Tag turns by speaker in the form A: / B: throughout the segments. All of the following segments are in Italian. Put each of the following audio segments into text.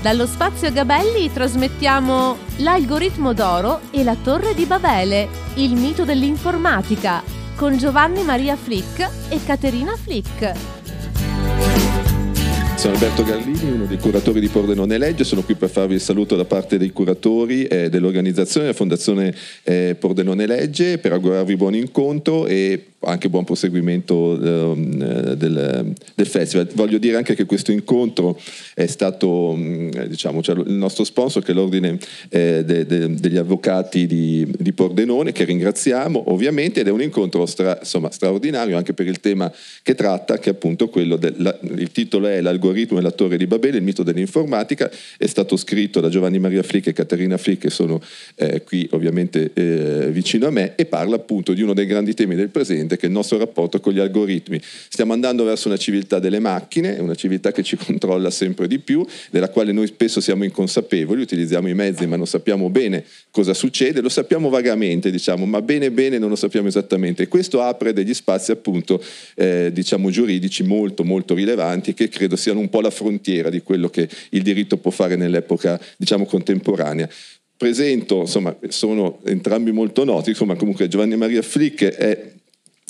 A: Dallo spazio Gabelli trasmettiamo L'algoritmo d'oro e la torre di Babele, il mito dell'informatica, con Giovanni Maria Flick e Caterina Flick.
B: Sono Alberto Garlini, uno dei curatori di Pordenone Legge, sono qui per farvi il saluto da parte dei curatori eh, dell'organizzazione della Fondazione eh, Pordenone Legge per augurarvi buon incontro e anche buon proseguimento eh, del, del, festival. Voglio dire anche che questo incontro è stato, mm, diciamo, cioè il nostro sponsor che è l'Ordine eh, de, de, degli Avvocati di, di, Pordenone, che ringraziamo ovviamente, ed è un incontro stra, insomma, straordinario anche per il tema che tratta, che è appunto quello del il titolo è L'algoritmo e la torre di Babele, il mito dell'informatica, è stato scritto da Giovanni Maria Flick e Caterina Flick che sono eh, qui ovviamente eh, vicino a me e parla appunto di uno dei grandi temi del presente che è il nostro rapporto con gli algoritmi. Stiamo andando verso una civiltà delle macchine, una civiltà che ci controlla sempre di più, della quale noi spesso siamo inconsapevoli, utilizziamo i mezzi ma non sappiamo bene cosa succede, lo sappiamo vagamente, diciamo, ma bene bene non lo sappiamo esattamente. E questo apre degli spazi appunto eh, diciamo giuridici molto molto rilevanti che credo siano un po' la frontiera di quello che il diritto può fare nell'epoca diciamo contemporanea. Presento, insomma, sono entrambi molto noti, insomma, comunque Giovanni Maria Flick è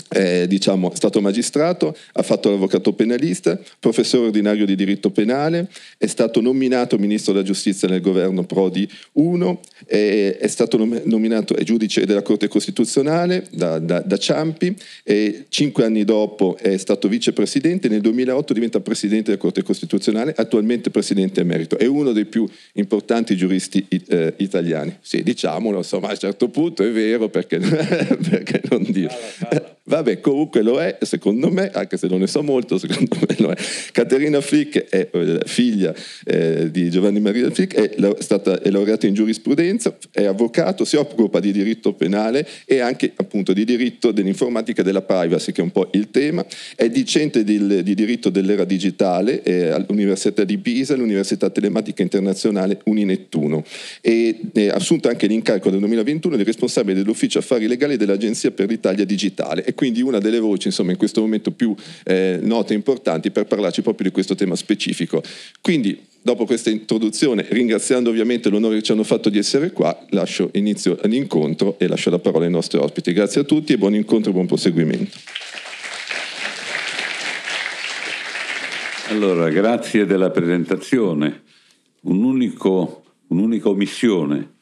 B: è diciamo, stato magistrato, ha fatto l'avvocato penalista, professore ordinario di diritto penale, è stato nominato ministro della giustizia nel governo Prodi 1, è, è stato nominato è giudice della Corte Costituzionale da, da, da Ciampi, e cinque anni dopo è stato vicepresidente, nel 2008 diventa presidente della Corte Costituzionale, attualmente presidente emerito, è uno dei più importanti giuristi eh, italiani. Sì, diciamolo, insomma, a un certo punto è vero perché, perché non dire. Vabbè, comunque lo è, secondo me, anche se non ne so molto, secondo me lo è. Caterina Flick è eh, figlia eh, di Giovanni Maria Flick, è, stata, è laureata in giurisprudenza, è avvocato, si occupa di diritto penale e anche appunto di diritto dell'informatica e della privacy, che è un po' il tema. È docente di, di diritto dell'era digitale eh, all'Università di Pisa, all'Università Telematica Internazionale Uninettuno e ha assunto anche l'incarico nel 2021 di responsabile dell'ufficio affari legali dell'Agenzia per l'Italia Digitale. E quindi una delle voci insomma, in questo momento più eh, note e importanti per parlarci proprio di questo tema specifico. Quindi dopo questa introduzione, ringraziando ovviamente l'onore che ci hanno fatto di essere qua, lascio inizio all'incontro e lascio la parola ai nostri ospiti. Grazie a tutti e buon incontro e buon proseguimento.
C: Allora, grazie della presentazione. Un unico, un'unica omissione.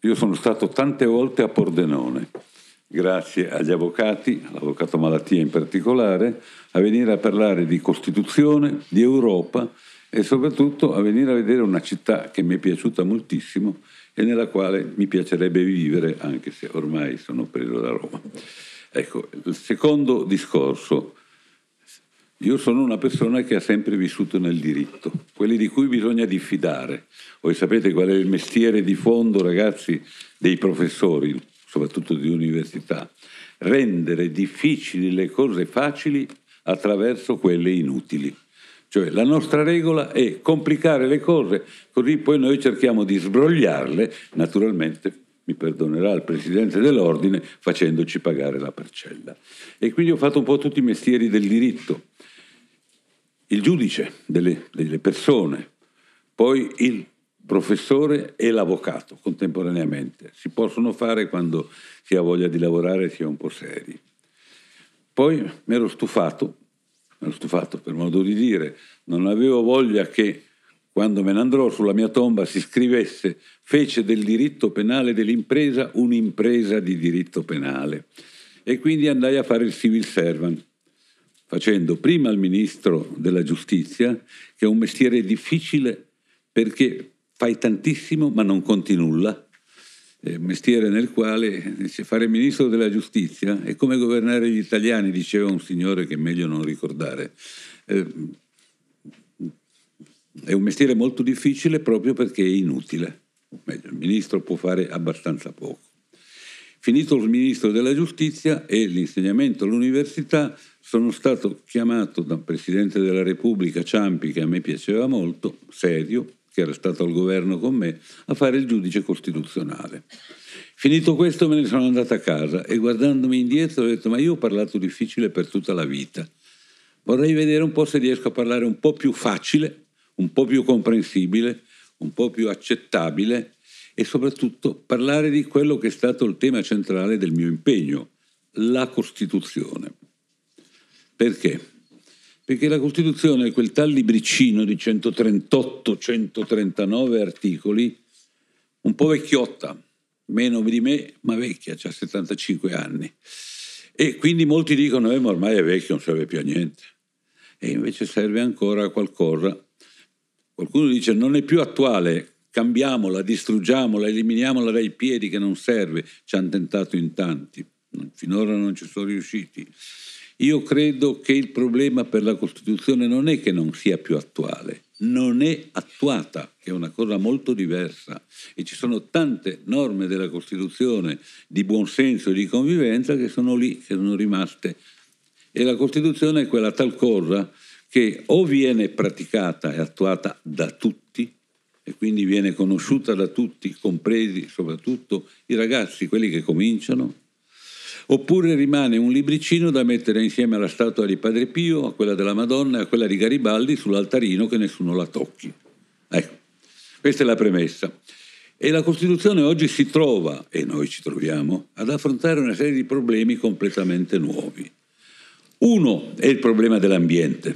C: Io sono stato tante volte a Pordenone grazie agli avvocati, all'avvocato Malattia in particolare, a venire a parlare di Costituzione, di Europa e soprattutto a venire a vedere una città che mi è piaciuta moltissimo e nella quale mi piacerebbe vivere anche se ormai sono preso da Roma. Ecco, il secondo discorso. Io sono una persona che ha sempre vissuto nel diritto, quelli di cui bisogna diffidare. Voi sapete qual è il mestiere di fondo, ragazzi, dei professori, soprattutto di università, rendere difficili le cose facili attraverso quelle inutili. Cioè la nostra regola è complicare le cose, così poi noi cerchiamo di sbrogliarle, naturalmente mi perdonerà il Presidente dell'Ordine, facendoci pagare la parcella. E quindi ho fatto un po' tutti i mestieri del diritto. Il giudice delle, delle persone, poi il professore e l'avvocato contemporaneamente. Si possono fare quando si ha voglia di lavorare e si è un po' seri. Poi mi ero stufato, mi ero stufato per modo di dire, non avevo voglia che quando me ne andrò sulla mia tomba si scrivesse fece del diritto penale dell'impresa un'impresa di diritto penale. E quindi andai a fare il civil servant, facendo prima il ministro della giustizia, che è un mestiere difficile perché fai tantissimo ma non conti nulla, un mestiere nel quale dice, fare ministro della giustizia è come governare gli italiani, diceva un signore che è meglio non ricordare. Eh, è un mestiere molto difficile proprio perché è inutile. Meglio, il ministro può fare abbastanza poco. Finito il ministro della giustizia e l'insegnamento all'università, sono stato chiamato dal Presidente della Repubblica Ciampi, che a me piaceva molto, serio, che era stato al governo con me, a fare il giudice costituzionale. Finito questo me ne sono andato a casa e guardandomi indietro ho detto ma io ho parlato difficile per tutta la vita. Vorrei vedere un po' se riesco a parlare un po' più facile, un po' più comprensibile, un po' più accettabile e soprattutto parlare di quello che è stato il tema centrale del mio impegno, la Costituzione. Perché? Perché la Costituzione è quel tal libricino di 138-139 articoli, un po' vecchiotta, meno di me, ma vecchia, ha 75 anni. E quindi molti dicono, eh, ma ormai è vecchio, non serve più a niente. E invece serve ancora a qualcosa. Qualcuno dice, non è più attuale, cambiamola, distruggiamola, eliminiamola dai piedi che non serve. Ci hanno tentato in tanti, finora non ci sono riusciti. Io credo che il problema per la Costituzione non è che non sia più attuale, non è attuata, che è una cosa molto diversa. E ci sono tante norme della Costituzione di buonsenso e di convivenza che sono lì, che sono rimaste. E la Costituzione è quella tal cosa che o viene praticata e attuata da tutti, e quindi viene conosciuta da tutti, compresi soprattutto i ragazzi, quelli che cominciano, oppure rimane un libricino da mettere insieme alla statua di Padre Pio, a quella della Madonna e a quella di Garibaldi sull'altarino che nessuno la tocchi. Ecco, questa è la premessa. E la Costituzione oggi si trova, e noi ci troviamo, ad affrontare una serie di problemi completamente nuovi. Uno è il problema dell'ambiente.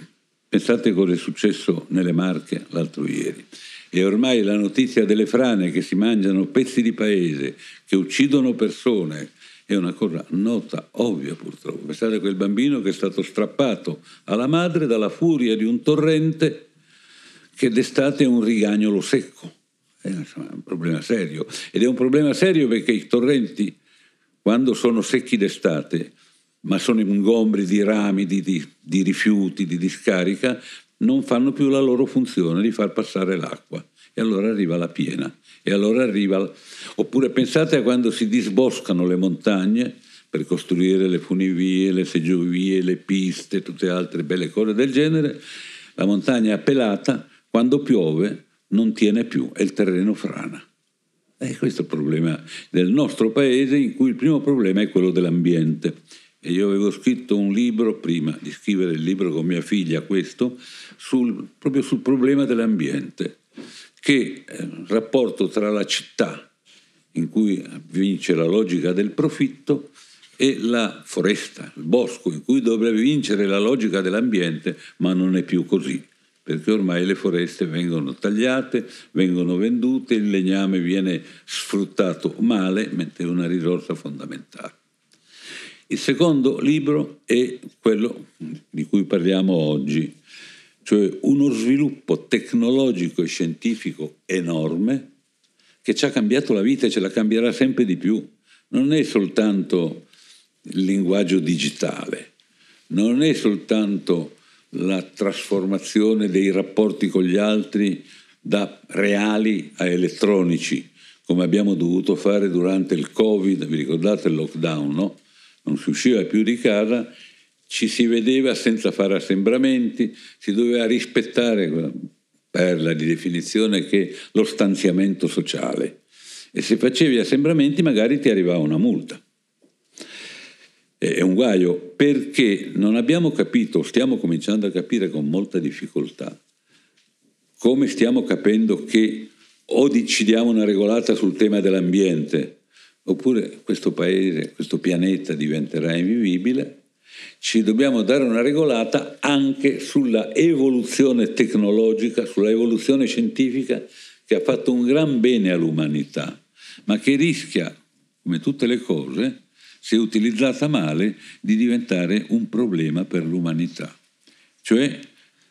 C: Pensate cosa è successo nelle Marche l'altro ieri. E ormai la notizia delle frane che si mangiano pezzi di paese, che uccidono persone, è una cosa nota, ovvia purtroppo. Pensate a quel bambino che è stato strappato alla madre dalla furia di un torrente che d'estate è un rigagnolo secco. È un problema serio. Ed è un problema serio perché i torrenti, quando sono secchi d'estate, ma sono ingombri di rami, di, di, di rifiuti, di discarica, non fanno più la loro funzione di far passare l'acqua. E allora arriva la piena. E allora arriva... Oppure pensate a quando si disboscano le montagne per costruire le funivie, le seggiovie, le piste, tutte altre belle cose del genere, la montagna pelata, quando piove non tiene più e il terreno frana. E questo è il problema del nostro paese in cui il primo problema è quello dell'ambiente. E io avevo scritto un libro, prima di scrivere il libro con mia figlia, questo, sul, proprio sul problema dell'ambiente che eh, il rapporto tra la città, in cui vince la logica del profitto, e la foresta, il bosco, in cui dovrebbe vincere la logica dell'ambiente, ma non è più così, perché ormai le foreste vengono tagliate, vengono vendute, il legname viene sfruttato male, mentre è una risorsa fondamentale. Il secondo libro è quello di cui parliamo oggi, cioè uno sviluppo tecnologico e scientifico enorme che ci ha cambiato la vita e ce la cambierà sempre di più. Non è soltanto il linguaggio digitale, non è soltanto la trasformazione dei rapporti con gli altri da reali a elettronici, come abbiamo dovuto fare durante il Covid, vi ricordate il lockdown, no? Non si usciva più di casa ci si vedeva senza fare assembramenti, si doveva rispettare quella perla di definizione che è lo stanziamento sociale. E se facevi assembramenti magari ti arrivava una multa. È un guaio perché non abbiamo capito, stiamo cominciando a capire con molta difficoltà, come stiamo capendo che o decidiamo una regolata sul tema dell'ambiente, oppure questo paese, questo pianeta diventerà invivibile, ci dobbiamo dare una regolata anche sulla evoluzione tecnologica, sulla evoluzione scientifica che ha fatto un gran bene all'umanità, ma che rischia, come tutte le cose, se utilizzata male, di diventare un problema per l'umanità. Cioè,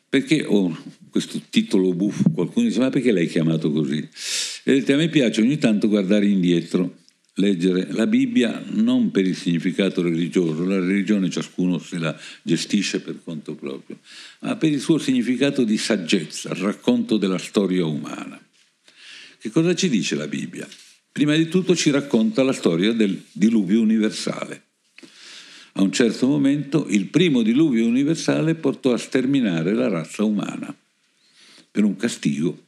C: perché ho oh, questo titolo buffo? Qualcuno dice, ma perché l'hai chiamato così? Vedete, a me piace ogni tanto guardare indietro leggere la Bibbia non per il significato religioso, la religione ciascuno se la gestisce per conto proprio, ma per il suo significato di saggezza, il racconto della storia umana. Che cosa ci dice la Bibbia? Prima di tutto ci racconta la storia del diluvio universale. A un certo momento il primo diluvio universale portò a sterminare la razza umana per un castigo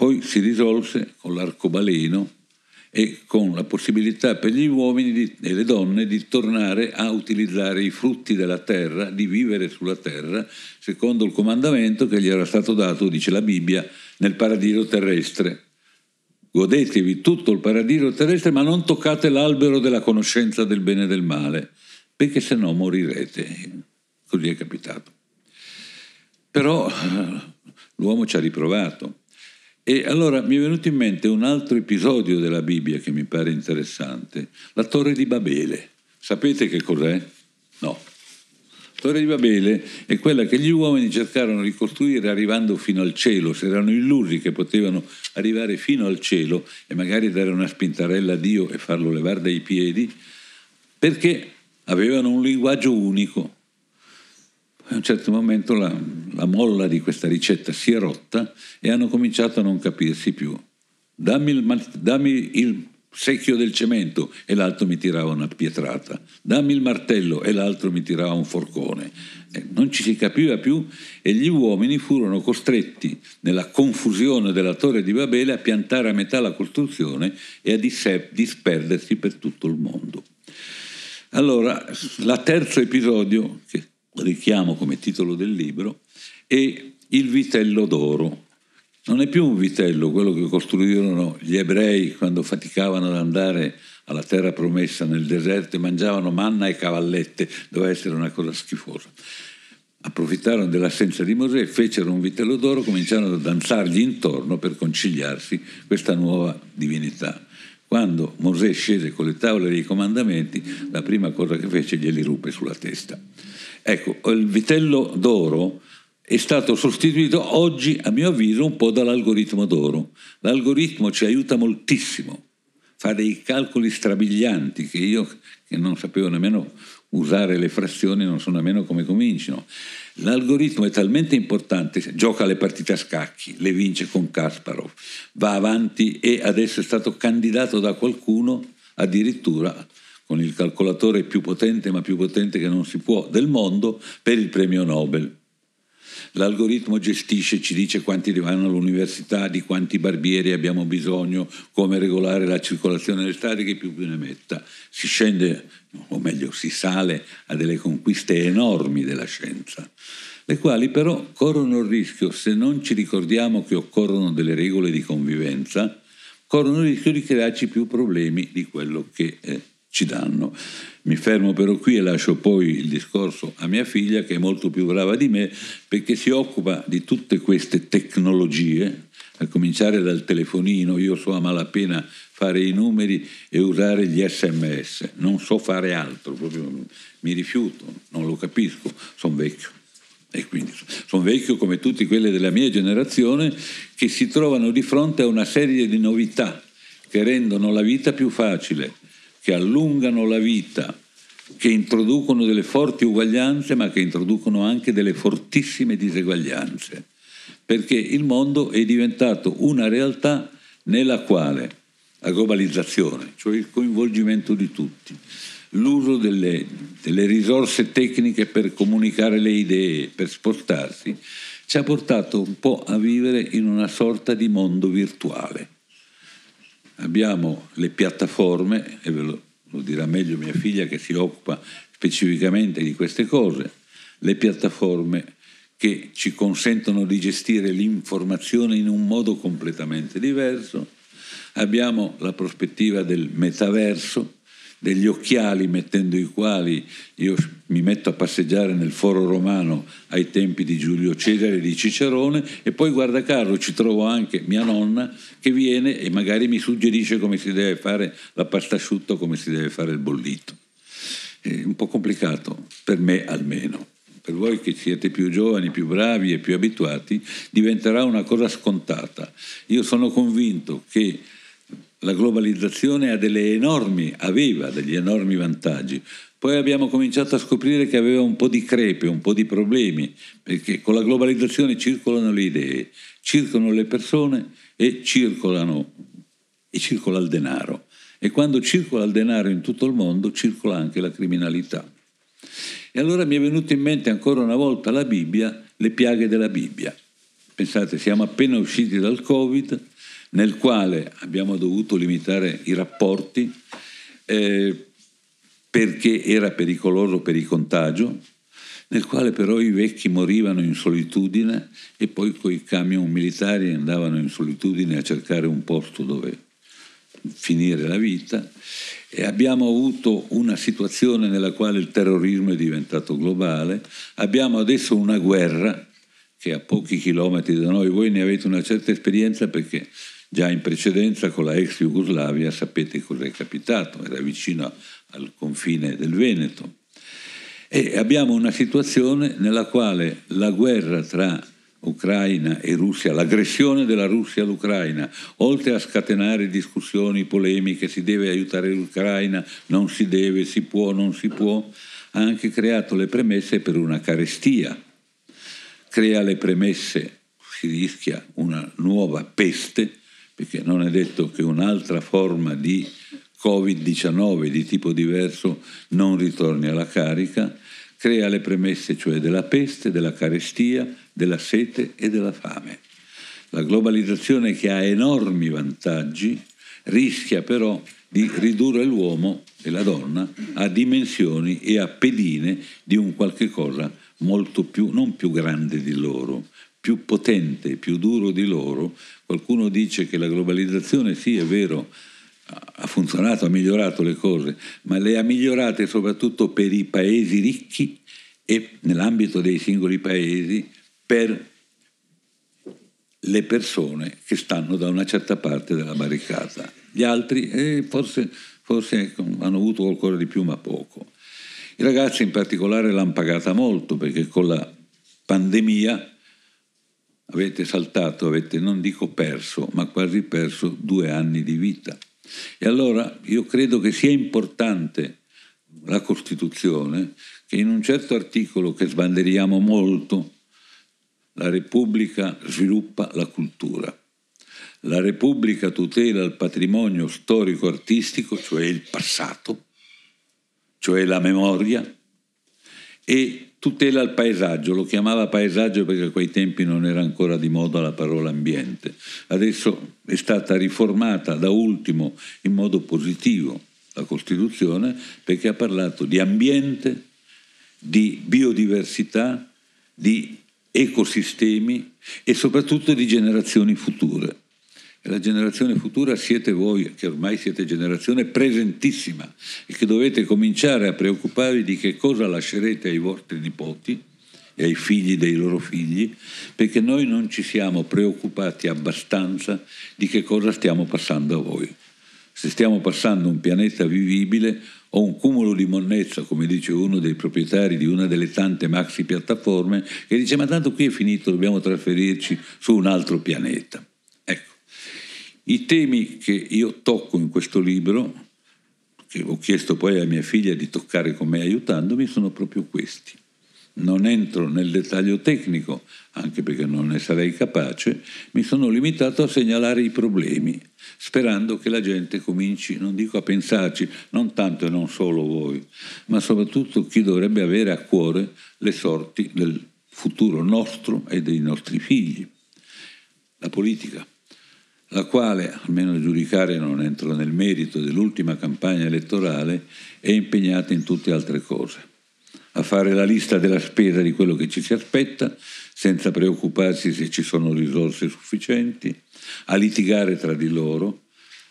C: poi si risolse con l'arcobaleno e con la possibilità per gli uomini e le donne di tornare a utilizzare i frutti della terra, di vivere sulla terra, secondo il comandamento che gli era stato dato, dice la Bibbia, nel paradiso terrestre. Godetevi tutto il paradiso terrestre, ma non toccate l'albero della conoscenza del bene e del male, perché se no morirete. Così è capitato. Però eh, l'uomo ci ha riprovato e allora mi è venuto in mente un altro episodio della Bibbia che mi pare interessante, la Torre di Babele. Sapete che cos'è? No. La Torre di Babele è quella che gli uomini cercarono di costruire arrivando fino al cielo, si erano illusi che potevano arrivare fino al cielo e magari dare una spintarella a Dio e farlo levare dai piedi, perché avevano un linguaggio unico, a un certo momento la, la, molla di questa ricetta si è rotta e hanno cominciato a non capirsi più. Dammi il, dammi il secchio del cemento e l'altro mi tirava una pietrata. Dammi il martello e l'altro mi tirava un forcone. Non ci si capiva più e gli uomini furono costretti, nella confusione della torre di Babele, a piantare a metà la costruzione e a disperdersi per tutto il mondo. Allora, il terzo episodio, che richiamo come titolo del libro, è Il vitello d'oro. Non è più un vitello quello che costruirono gli ebrei quando faticavano ad andare alla terra promessa nel deserto e mangiavano manna e cavallette, doveva essere una cosa schifosa. Approfittarono dell'assenza di Mosè, fecero un vitello d'oro, cominciarono a danzargli intorno per conciliarsi questa nuova divinità. Quando Mosè scese con le tavole dei comandamenti, la prima cosa che fece glieli ruppe sulla testa. Ecco, il vitello d'oro è stato sostituito oggi, a mio avviso, un po' dall'algoritmo d'oro. L'algoritmo ci aiuta moltissimo, fa dei calcoli strabilianti che io, che non sapevo nemmeno usare le frazioni, non so nemmeno come cominciano. L'algoritmo è talmente importante, gioca le partite a scacchi, le vince con Kasparov, va avanti e adesso è stato candidato da qualcuno addirittura con il calcolatore più potente, ma più potente che non si può, del mondo, per il premio Nobel. L'algoritmo gestisce, ci dice quanti vanno all'università, di quanti barbieri abbiamo bisogno, come regolare la circolazione delle strade, che più ne metta. Si scende, o meglio si sale a delle conquiste enormi della scienza, le quali però corrono il rischio, se non ci ricordiamo che occorrono delle regole di convivenza, corrono il rischio di crearci più problemi di quello che è ci danno. Mi fermo però qui e lascio poi il discorso a mia figlia che è molto più brava di me perché si occupa di tutte queste tecnologie, a cominciare dal telefonino, io so a malapena fare i numeri e usare gli sms, non so fare altro, proprio mi rifiuto, non lo capisco, sono vecchio. E quindi sono vecchio come tutti quelli della mia generazione che si trovano di fronte a una serie di novità che rendono la vita più facile, che allungano la vita, che introducono delle forti uguaglianze, ma che introducono anche delle fortissime diseguaglianze, perché il mondo è diventato una realtà nella quale la globalizzazione, cioè il coinvolgimento di tutti, l'uso delle, delle risorse tecniche per comunicare le idee, per spostarsi, ci ha portato un po' a vivere in una sorta di mondo virtuale abbiamo le piattaforme, e ve lo, lo dirà meglio mia figlia che si occupa specificamente di queste cose, le piattaforme che ci consentono di gestire l'informazione in un modo completamente diverso, abbiamo la prospettiva del metaverso, degli occhiali mettendo i quali io mi metto a passeggiare nel foro romano ai tempi di Giulio Cesare e di Cicerone e poi guarda caso ci trovo anche mia nonna che viene e magari mi suggerisce come si deve fare la pasta asciutta o come si deve fare il bollito. È un po' complicato, per me almeno. Per voi che siete più giovani, più bravi e più abituati, diventerà una cosa scontata. Io sono convinto che la globalizzazione enormi, aveva degli enormi vantaggi. Poi abbiamo cominciato a scoprire che aveva un po' di crepe, un po' di problemi, perché con la globalizzazione circolano le idee, circolano le persone e, circolano, e circola il denaro. E quando circola il denaro in tutto il mondo, circola anche la criminalità. E allora mi è venuto in mente ancora una volta la Bibbia, le piaghe della Bibbia. Pensate, siamo appena usciti dal Covid, nel quale abbiamo dovuto limitare i rapporti eh, perché era pericoloso per il contagio, nel quale però i vecchi morivano in solitudine e poi con i camion militari andavano in solitudine a cercare un posto dove finire la vita. E abbiamo avuto una situazione nella quale il terrorismo è diventato globale, abbiamo adesso una guerra che è a pochi chilometri da noi, voi ne avete una certa esperienza perché già in precedenza con la ex Jugoslavia sapete cosa è capitato, era vicino al confine del Veneto. E abbiamo una situazione nella quale la guerra tra Ucraina e Russia, l'aggressione della Russia all'Ucraina, oltre a scatenare discussioni, polemiche, si deve aiutare l'Ucraina, non si deve, si può, non si può, ha anche creato le premesse per una carestia. Crea le premesse, si rischia una nuova peste, perché non è detto che un'altra forma di Covid-19 di tipo diverso non ritorni alla carica, crea le premesse cioè della peste, della carestia, della sete e della fame. La globalizzazione che ha enormi vantaggi rischia però di ridurre l'uomo e la donna a dimensioni e a pedine di un qualche cosa molto più, non più grande di loro, più potente, più duro di loro. Qualcuno dice che la globalizzazione sì è vero, ha funzionato, ha migliorato le cose, ma le ha migliorate soprattutto per i paesi ricchi e nell'ambito dei singoli paesi per le persone che stanno da una certa parte della barricata. Gli altri eh, forse, forse hanno avuto qualcosa di più, ma poco. I ragazzi in particolare l'hanno pagata molto perché con la pandemia avete saltato, avete non dico perso, ma quasi perso due anni di vita. E allora io credo che sia importante la Costituzione che in un certo articolo che sbanderiamo molto, la Repubblica sviluppa la cultura. La Repubblica tutela il patrimonio storico-artistico, cioè il passato, cioè la memoria, e tutela il paesaggio, lo chiamava paesaggio perché a quei tempi non era ancora di moda la parola ambiente. Adesso è stata riformata da ultimo in modo positivo la Costituzione perché ha parlato di ambiente, di biodiversità, di ecosistemi e soprattutto di generazioni future. La generazione futura siete voi, che ormai siete generazione presentissima e che dovete cominciare a preoccuparvi di che cosa lascerete ai vostri nipoti e ai figli dei loro figli, perché noi non ci siamo preoccupati abbastanza di che cosa stiamo passando a voi. Se stiamo passando un pianeta vivibile o un cumulo di monnezza, come dice uno dei proprietari di una delle tante maxi piattaforme, che dice ma tanto qui è finito, dobbiamo trasferirci su un altro pianeta. I temi che io tocco in questo libro, che ho chiesto poi a mia figlia di toccare con me aiutandomi, sono proprio questi. Non entro nel dettaglio tecnico, anche perché non ne sarei capace, mi sono limitato a segnalare i problemi, sperando che la gente cominci, non dico a pensarci, non tanto e non solo voi, ma soprattutto chi dovrebbe avere a cuore le sorti del futuro nostro e dei nostri figli. La politica la quale, almeno a giudicare non entro nel merito dell'ultima campagna elettorale, è impegnata in tutte altre cose. A fare la lista della spesa di quello che ci si aspetta, senza preoccuparsi se ci sono risorse sufficienti, a litigare tra di loro,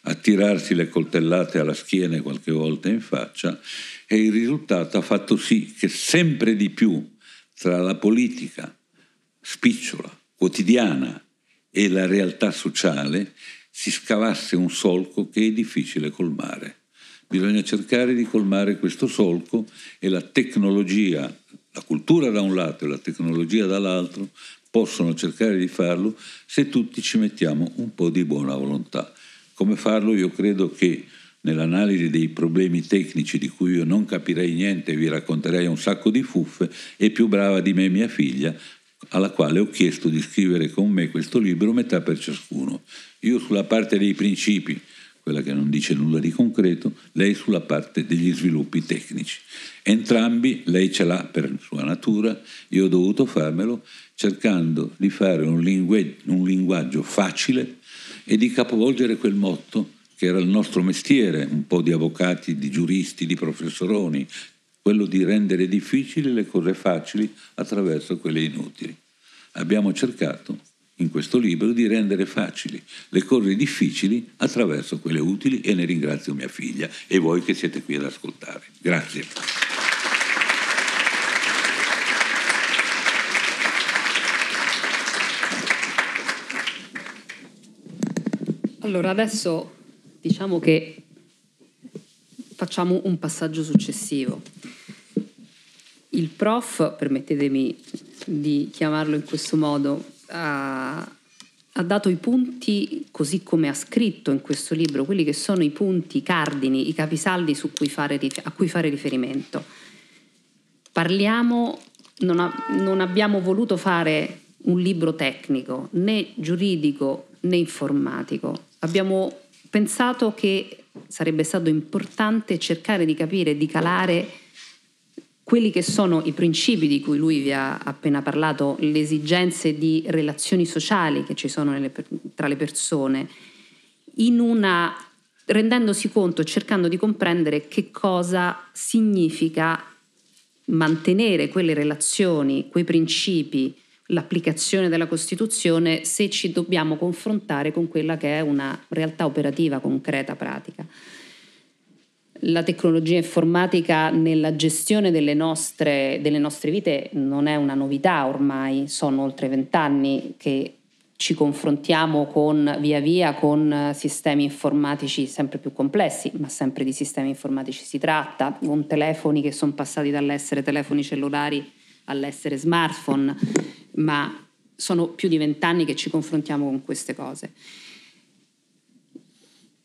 C: a tirarsi le coltellate alla schiena e qualche volta in faccia, e il risultato ha fatto sì che sempre di più tra la politica spicciola, quotidiana, e la realtà sociale si scavasse un solco che è difficile colmare. Bisogna cercare di colmare questo solco e la tecnologia, la cultura da un lato e la tecnologia dall'altro possono cercare di farlo se tutti ci mettiamo un po' di buona volontà. Come farlo? Io credo che nell'analisi dei problemi tecnici di cui io non capirei niente e vi racconterei un sacco di fuffe, è più brava di me mia figlia alla quale ho chiesto di scrivere con me questo libro, metà per ciascuno. Io sulla parte dei principi, quella che non dice nulla di concreto, lei sulla parte degli sviluppi tecnici. Entrambi lei ce l'ha per sua natura, io ho dovuto farmelo cercando di fare un, lingue, un linguaggio facile e di capovolgere quel motto che era il nostro mestiere, un po' di avvocati, di giuristi, di professoroni, quello di rendere difficili le cose facili attraverso quelle inutili. Abbiamo cercato in questo libro di rendere facili le cose difficili attraverso quelle utili e ne ringrazio mia figlia e voi che siete qui ad ascoltare. Grazie.
D: Allora adesso diciamo che facciamo un passaggio successivo. Il prof, permettetemi di chiamarlo in questo modo, ha, ha, dato i punti così come ha scritto in questo libro, quelli che sono i punti cardini, i capisaldi cui fare, a cui fare riferimento. Parliamo, non, ha, non abbiamo voluto fare un libro tecnico, né giuridico né informatico. Abbiamo pensato che sarebbe stato importante cercare di capire, di calare quelli che sono i principi di cui lui vi ha appena parlato, le esigenze di relazioni sociali che ci sono nelle, tra le persone, una, rendendosi conto, cercando di comprendere che cosa significa mantenere quelle relazioni, quei principi, l'applicazione della Costituzione se ci dobbiamo confrontare con quella che è una realtà operativa, concreta, pratica la tecnologia informatica nella gestione delle nostre, delle nostre vite non è una novità ormai, sono oltre vent'anni che ci confrontiamo con, via via con sistemi informatici sempre più complessi, ma sempre di sistemi informatici si tratta, con telefoni che sono passati dall'essere telefoni cellulari all'essere smartphone, ma sono più di vent'anni che ci confrontiamo con queste cose.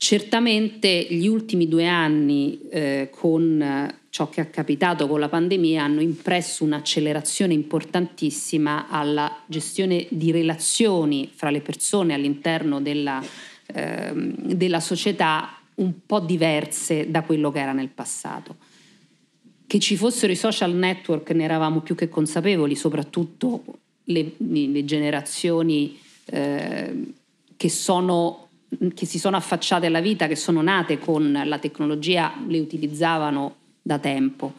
D: Certamente gli ultimi due anni eh, con eh, ciò che è capitato con la pandemia hanno impresso un'accelerazione importantissima alla gestione di relazioni fra le persone all'interno della, eh, della società un po' diverse da quello che era nel passato. Che ci fossero i social network ne eravamo più che consapevoli, soprattutto le, le generazioni eh, che sono che si sono affacciate alla vita, che sono nate con la tecnologia, le utilizzavano da tempo.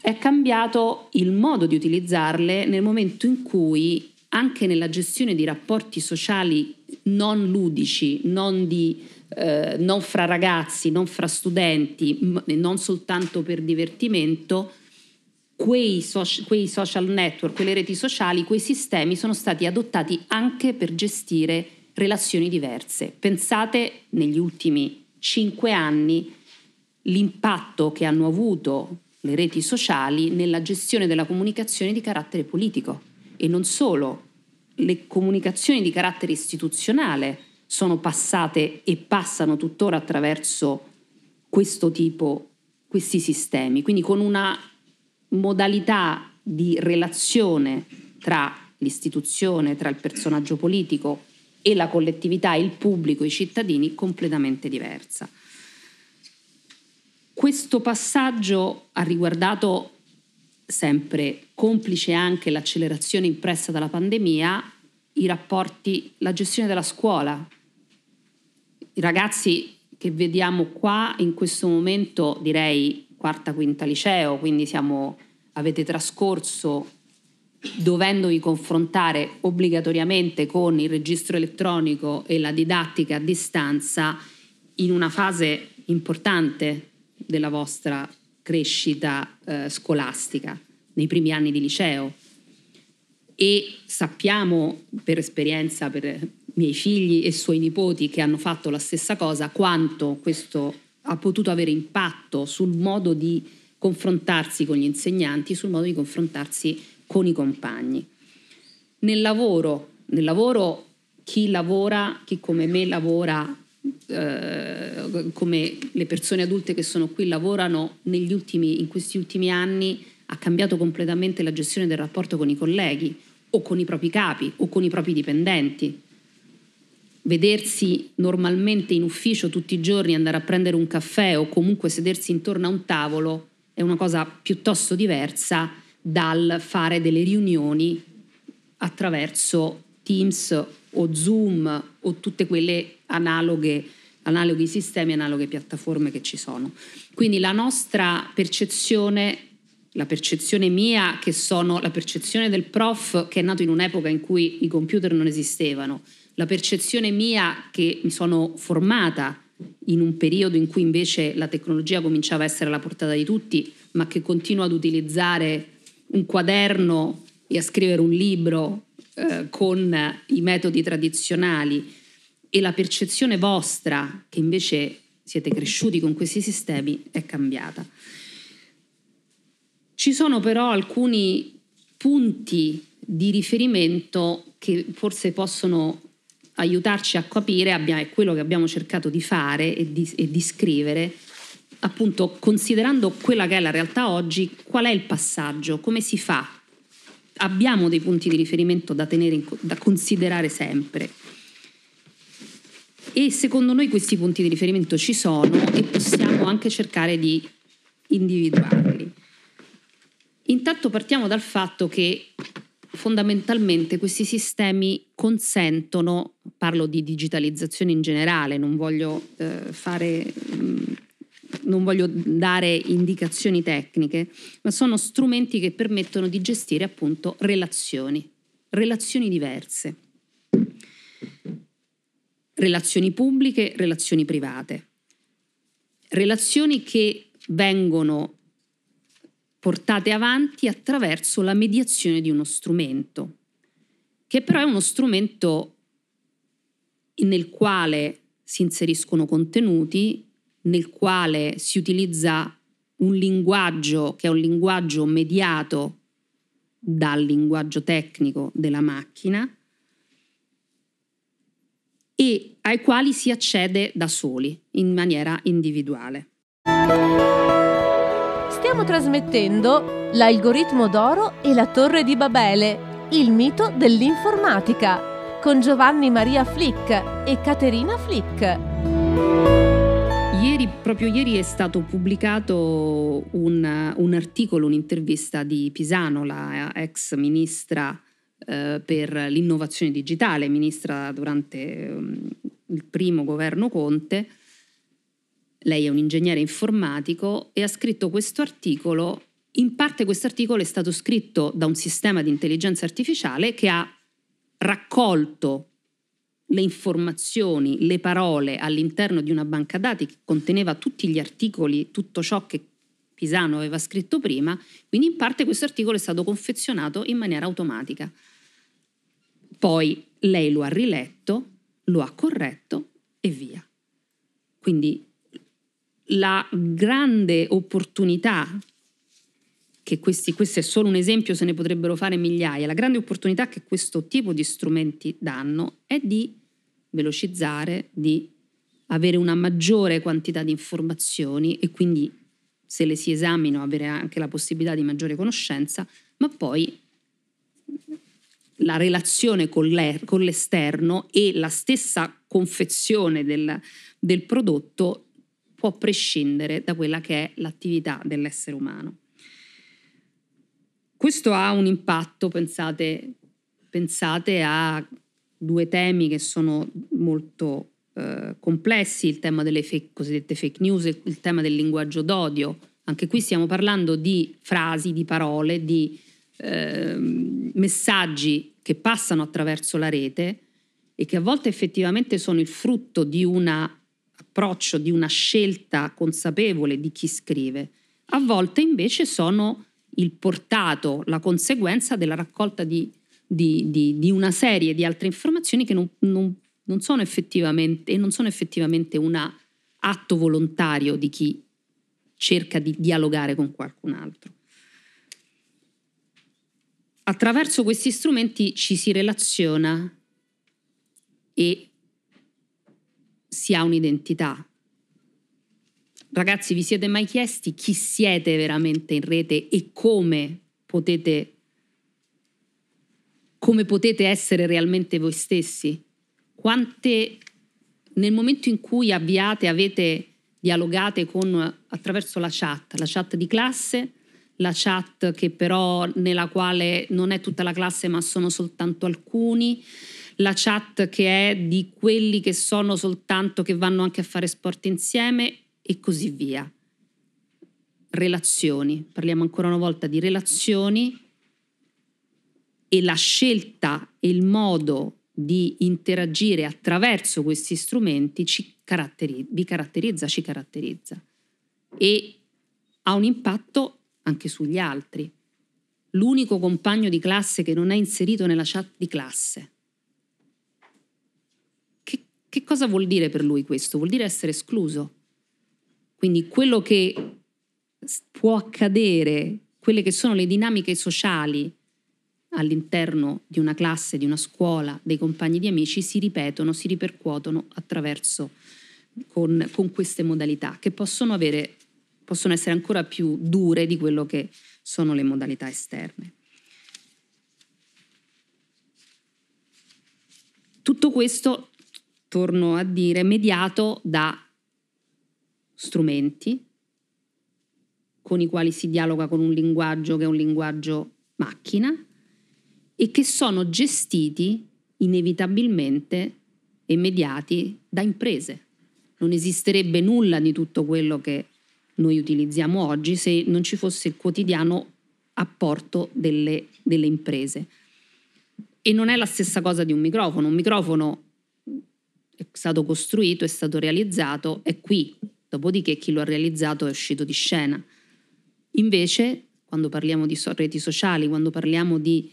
D: È cambiato il modo di utilizzarle nel momento in cui anche nella gestione di rapporti sociali non ludici, non, di, eh, non fra ragazzi, non fra studenti, non soltanto per divertimento, quei, so- quei social network, quelle reti sociali, quei sistemi sono stati adottati anche per gestire relazioni diverse. Pensate negli ultimi cinque anni l'impatto che hanno avuto le reti sociali nella gestione della comunicazione di carattere politico e non solo. Le comunicazioni di carattere istituzionale sono passate e passano tuttora attraverso questo tipo, questi sistemi, quindi con una modalità di relazione tra l'istituzione, tra il personaggio politico e la collettività, il pubblico, i cittadini completamente diversa. Questo passaggio ha riguardato sempre, complice anche l'accelerazione impressa dalla pandemia, i rapporti, la gestione della scuola. I ragazzi che vediamo qua in questo momento, direi quarta, quinta liceo, quindi siamo, avete trascorso dovendovi confrontare obbligatoriamente con il registro elettronico e la didattica a distanza in una fase importante della vostra crescita eh, scolastica, nei primi anni di liceo. E sappiamo per esperienza, per miei figli e suoi nipoti che hanno fatto la stessa cosa, quanto questo ha potuto avere impatto sul modo di confrontarsi con gli insegnanti, sul modo di confrontarsi con i compagni. Nel lavoro, nel lavoro chi lavora, chi come me lavora, eh, come le persone adulte che sono qui lavorano ultimi, in questi ultimi anni, ha cambiato completamente la gestione del rapporto con i colleghi o con i propri capi o con i propri dipendenti. vedersi normalmente in ufficio tutti i giorni, andare a prendere un caffè o comunque sedersi intorno a un tavolo è una cosa piuttosto diversa dal fare delle riunioni attraverso Teams o Zoom o tutte quelle analoghe, analoghi sistemi, analoghe piattaforme che ci sono. Quindi la nostra percezione, la percezione mia, che sono la percezione del prof che è nato in un'epoca in cui i computer non esistevano, la percezione mia che mi sono formata in un periodo in cui invece la tecnologia cominciava a essere alla portata di tutti, ma che continuo ad utilizzare un quaderno e a scrivere un libro eh, con i metodi tradizionali e la percezione vostra, che invece siete cresciuti con questi sistemi, è cambiata. Ci sono però alcuni punti di riferimento che forse possono aiutarci a capire, è quello che abbiamo cercato di fare e di, e di scrivere, appunto considerando quella che è la realtà oggi, qual è il passaggio, come si fa. Abbiamo dei punti di riferimento da, tenere in, da considerare sempre. E secondo noi questi punti di riferimento ci sono e possiamo anche cercare di individuarli. Intanto partiamo dal fatto che fondamentalmente questi sistemi consentono, parlo di digitalizzazione in generale, non voglio eh, fare... Non voglio dare indicazioni tecniche, ma sono strumenti che permettono di gestire appunto relazioni, relazioni diverse, relazioni pubbliche, relazioni private, relazioni che vengono portate avanti attraverso la mediazione di uno strumento, che però è uno strumento nel quale si inseriscono contenuti, nel quale si utilizza un linguaggio che è un linguaggio mediato dal linguaggio tecnico della macchina e ai quali si accede da soli, in maniera individuale.
A: Stiamo trasmettendo L'algoritmo d'oro e la torre di Babele, il mito dell'informatica, con Giovanni Maria Flick e Caterina Flick.
D: Ieri, proprio ieri è stato pubblicato un, un articolo, un'intervista di Pisano, la ex ministra eh, per l'innovazione digitale, ministra durante um, il primo governo Conte, lei è un ingegnere informatico e ha scritto questo articolo. In parte questo articolo è stato scritto da un sistema di intelligenza artificiale che ha raccolto le informazioni, le parole all'interno di una banca dati che conteneva tutti gli articoli, tutto ciò che Pisano aveva scritto prima, quindi in parte questo articolo è stato confezionato in maniera automatica. Poi lei lo ha riletto, lo ha corretto e via. Quindi la grande opportunità che questi, questo è solo un esempio, se ne potrebbero fare migliaia, la grande opportunità che questo tipo di strumenti danno è di velocizzare, di avere una maggiore quantità di informazioni e quindi se le si esaminano avere anche la possibilità di maggiore conoscenza, ma poi la relazione con, l'esterno e la stessa confezione del, del prodotto può prescindere da quella che è l'attività dell'essere umano. Questo ha un impatto, pensate, pensate a due temi che sono molto eh, complessi, il tema delle fake, cosiddette fake news e il tema del linguaggio d'odio. Anche qui stiamo parlando di frasi, di parole, di eh, messaggi che passano attraverso la rete e che a volte effettivamente sono il frutto di una approccio, di una scelta consapevole di chi scrive, a volte invece sono il portato, la conseguenza della raccolta di, di, di, di una serie di altre informazioni che non, non, non sono effettivamente, non sono effettivamente un atto volontario di chi cerca di dialogare con qualcun altro. Attraverso questi strumenti ci si relaziona e si ha un'identità. Ragazzi, vi siete mai chiesti chi siete veramente in rete e come potete, come potete essere realmente voi stessi? quante nel momento in cui avviate, avete dialogate con, attraverso la chat, la chat di classe, la chat che però nella quale non è tutta la classe ma sono soltanto alcuni, la chat che è di quelli che sono soltanto che vanno anche a fare sport insieme e così via. Relazioni, parliamo ancora una volta di relazioni e la scelta e il modo di interagire attraverso questi strumenti ci caratterizza, vi caratterizza, ci caratterizza e ha un impatto anche sugli altri. L'unico compagno di classe che non è inserito nella chat di classe. Che, che cosa vuol dire per lui questo? Vuol dire essere escluso. Quindi quello che può accadere, quelle che sono le dinamiche sociali all'interno di una classe, di una scuola, dei compagni di amici, si ripetono, si ripercuotono attraverso con, con queste modalità che possono, avere, possono essere ancora più dure di quello che sono le modalità esterne. Tutto questo, torno a dire, mediato da strumenti con i quali si dialoga con un linguaggio che è un linguaggio macchina, e che sono gestiti inevitabilmente e mediati da imprese. Non esisterebbe nulla di tutto quello che noi utilizziamo oggi se non ci fosse il quotidiano apporto delle, delle imprese. E non è la stessa cosa di un microfono. Un microfono è stato costruito, è stato realizzato, è qui, dopodiché chi lo ha realizzato è uscito di scena. Invece, quando parliamo di reti sociali, quando parliamo di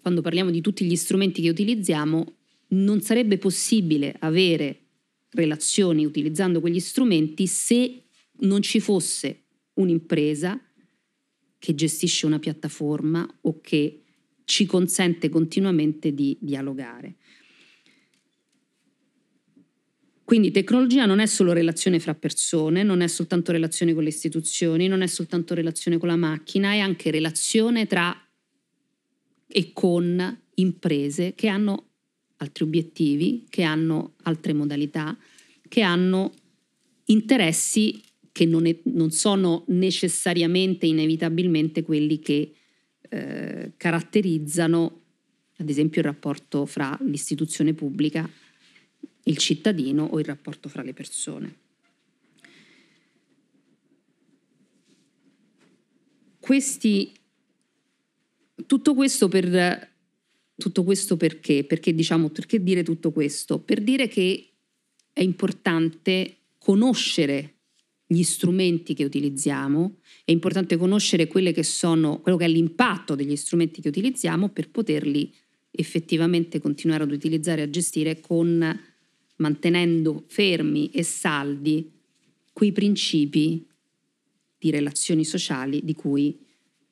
D: quando parliamo di tutti gli strumenti che utilizziamo, non sarebbe possibile avere relazioni utilizzando quegli strumenti se non ci fosse un'impresa che gestisce una piattaforma o che ci consente continuamente di dialogare. Quindi tecnologia non è solo relazione fra persone, non è soltanto relazione con le istituzioni, non è soltanto relazione con la macchina, è anche relazione tra e con imprese che hanno altri obiettivi, che hanno altre modalità, che hanno interessi che non, è, non sono necessariamente, inevitabilmente quelli che eh, caratterizzano, ad esempio, il rapporto fra l'istituzione pubblica, il cittadino o il rapporto fra le persone. Questi tutto questo per tutto questo perché? Perché diciamo, perché dire tutto questo? Per dire che è importante conoscere gli strumenti che utilizziamo, è importante conoscere che sono, quello che è l'impatto degli strumenti che utilizziamo per poterli effettivamente continuare ad utilizzare e a gestire con mantenendo fermi e saldi quei principi di relazioni sociali di cui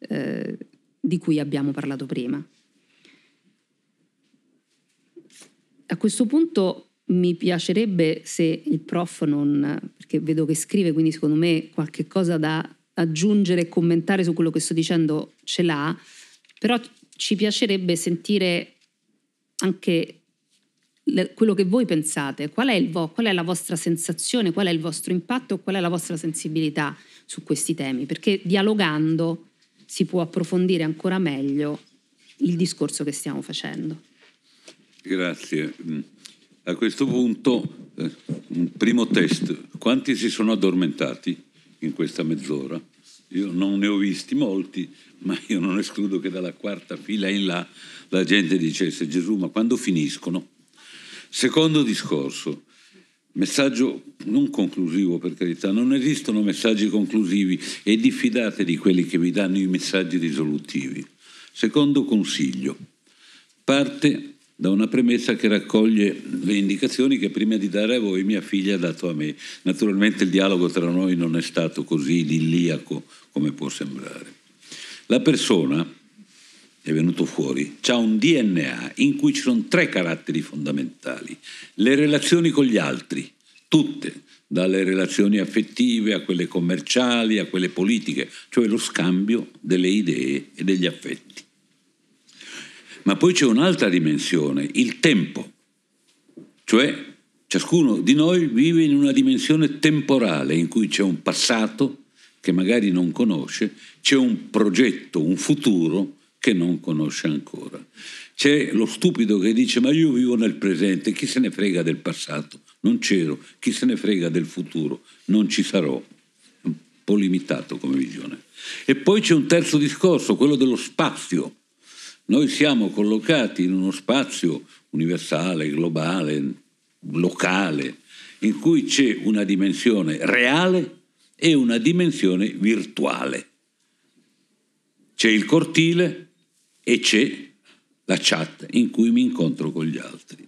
D: eh, di cui abbiamo parlato prima. A questo punto mi piacerebbe se il prof non, perché vedo che scrive, quindi secondo me qualche cosa da aggiungere e commentare su quello che sto dicendo ce l'ha, però ci piacerebbe sentire anche quello che voi pensate, qual è, vo- qual è, la vostra sensazione, qual è il vostro impatto, qual è la vostra sensibilità su questi temi, perché dialogando si può approfondire ancora meglio il discorso che stiamo facendo.
C: Grazie. A questo punto, eh, un primo test. Quanti si sono addormentati in questa mezz'ora? Io non ne ho visti molti, ma io non escludo che dalla quarta fila in là la gente dicesse Gesù, ma quando finiscono? Secondo discorso, Messaggio non conclusivo per carità, non esistono messaggi conclusivi e diffidate di quelli che vi danno i messaggi risolutivi. Secondo consiglio, parte da una premessa che raccoglie le indicazioni che prima di dare a voi mia figlia ha dato a me. Naturalmente il dialogo tra noi non è stato così idilliaco come può sembrare. La persona, è venuto fuori, ha un DNA in cui ci sono tre caratteri fondamentali. Le relazioni con gli altri, tutte, dalle relazioni affettive a quelle commerciali, a quelle politiche, cioè lo scambio delle idee e degli affetti. Ma poi c'è un'altra dimensione, il tempo, Cioè ciascuno di noi vive in una dimensione temporale in cui c'è un passato che magari non conosce, c'è un progetto, un futuro che non conosce ancora. C'è lo stupido che dice ma io vivo nel presente, chi se ne frega del passato? Non c'ero, chi se ne frega del futuro? Non ci sarò. Un po' limitato come visione. E poi c'è un terzo discorso, quello dello spazio. Noi siamo collocati in uno spazio universale, globale, locale, in cui c'è una dimensione reale e una dimensione virtuale. C'è il cortile e c'è la chat in cui mi incontro con gli altri,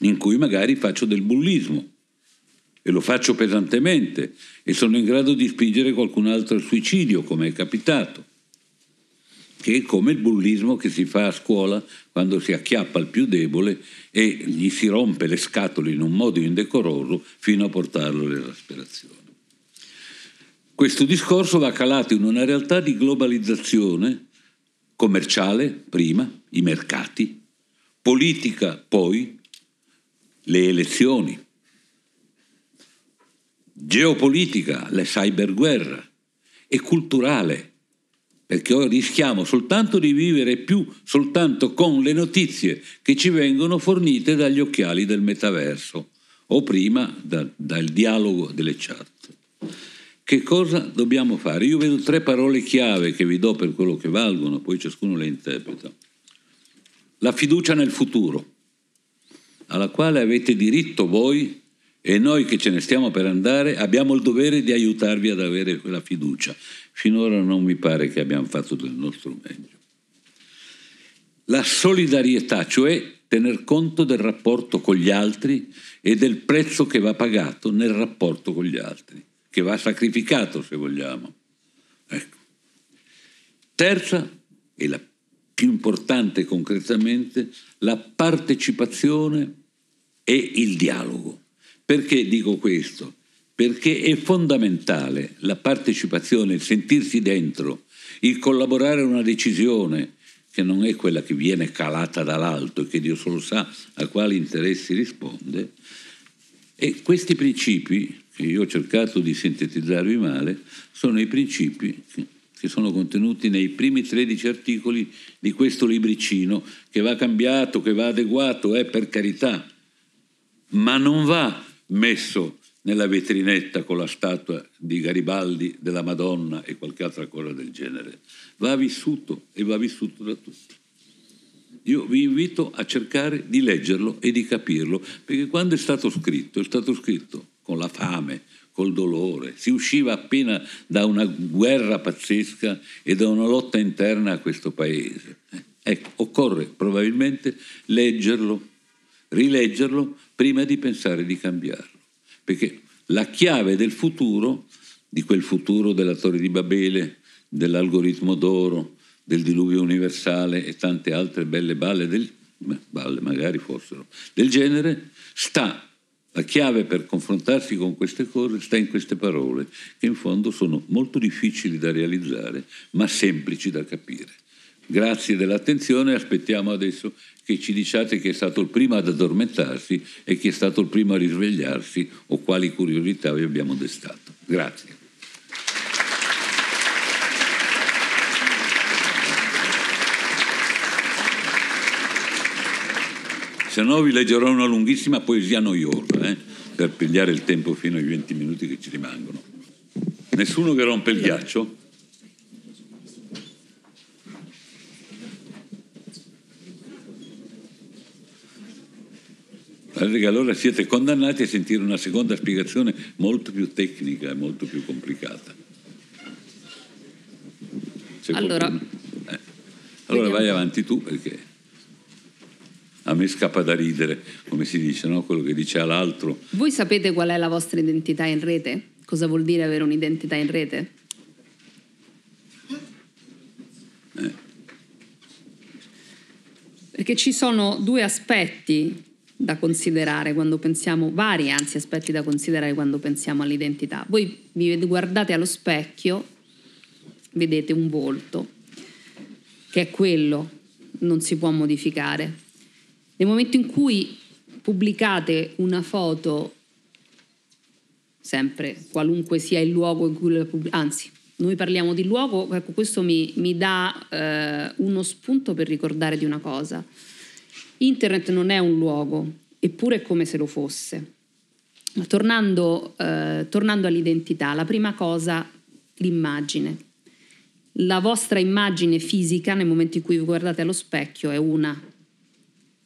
C: in cui magari faccio del bullismo e lo faccio pesantemente e sono in grado di spingere qualcun altro al suicidio, come è capitato, che è come il bullismo che si fa a scuola quando si acchiappa il più debole e gli si rompe le scatole in un modo indecoroso fino a portarlo all'esasperazione. Questo discorso va calato in una realtà di globalizzazione commerciale prima, i mercati, politica poi, le elezioni, geopolitica, le cyberguerra e culturale, perché ora rischiamo soltanto di vivere più soltanto con le notizie che ci vengono fornite dagli occhiali del metaverso o prima da, dal dialogo delle chat. Che cosa dobbiamo fare? Io vedo tre parole chiave che vi do per quello che valgono, poi ciascuno le interpreta. La fiducia nel futuro, alla quale avete diritto voi e noi che ce ne stiamo per andare abbiamo il dovere di aiutarvi ad avere quella fiducia. Finora non mi pare che abbiamo fatto del nostro meglio. La solidarietà, cioè tener conto del rapporto con gli altri e del prezzo che va pagato nel rapporto con gli altri che va sacrificato se vogliamo. Ecco. Terza, e la più importante concretamente, la partecipazione e il dialogo. Perché dico questo? Perché è fondamentale la partecipazione, il sentirsi dentro, il collaborare a una decisione che non è quella che viene calata dall'alto e che Dio solo sa a quali interessi risponde. E questi principi che io ho cercato di sintetizzarvi male, sono i principi che sono contenuti nei primi 13 articoli di questo libricino, che va cambiato, che va adeguato, è eh, per carità, ma non va messo nella vetrinetta con la statua di Garibaldi, della Madonna e qualche altra cosa del genere. Va vissuto e va vissuto da tutti. Io vi invito a cercare di leggerlo e di capirlo, perché quando è stato scritto, è stato scritto con la fame, col dolore. Si usciva appena da una guerra pazzesca e da una lotta interna a questo paese. Ecco, occorre probabilmente leggerlo, rileggerlo prima di pensare di cambiarlo, perché la chiave del futuro, di quel futuro della Torre di Babele, dell'algoritmo d'oro, del diluvio universale e tante altre belle balle, del, balle magari fossero, del genere, sta la chiave per confrontarsi con queste cose sta in queste parole, che in fondo sono molto difficili da realizzare, ma semplici da capire. Grazie dell'attenzione, aspettiamo adesso che ci diciate chi è stato il primo ad addormentarsi e chi è stato il primo a risvegliarsi o quali curiosità vi abbiamo destato. Grazie. Se no vi leggerò una lunghissima poesia noiosa, eh, per pigliare il tempo fino ai 20 minuti che ci rimangono. Nessuno che rompe il ghiaccio? Allora siete condannati a sentire una seconda spiegazione molto più tecnica e molto più complicata.
D: allora,
C: eh. allora vai avanti tu perché a me scappa da ridere, come si dice, no? quello che dice all'altro.
D: Voi sapete qual è la vostra identità in rete? Cosa vuol dire avere un'identità in rete? Eh. Perché ci sono due aspetti da considerare quando pensiamo, vari anzi aspetti da considerare quando pensiamo all'identità. Voi vi guardate allo specchio, vedete un volto, che è quello, non si può modificare nel momento in cui pubblicate una foto, sempre qualunque sia il luogo in cui la pubblicate, anzi, noi parliamo di luogo, ecco, questo mi, mi dà eh, uno spunto per ricordare di una cosa. Internet non è un luogo, eppure è come se lo fosse. Tornando, eh, tornando all'identità, la prima cosa, l'immagine. La vostra immagine fisica nel momento in cui vi guardate allo specchio è una.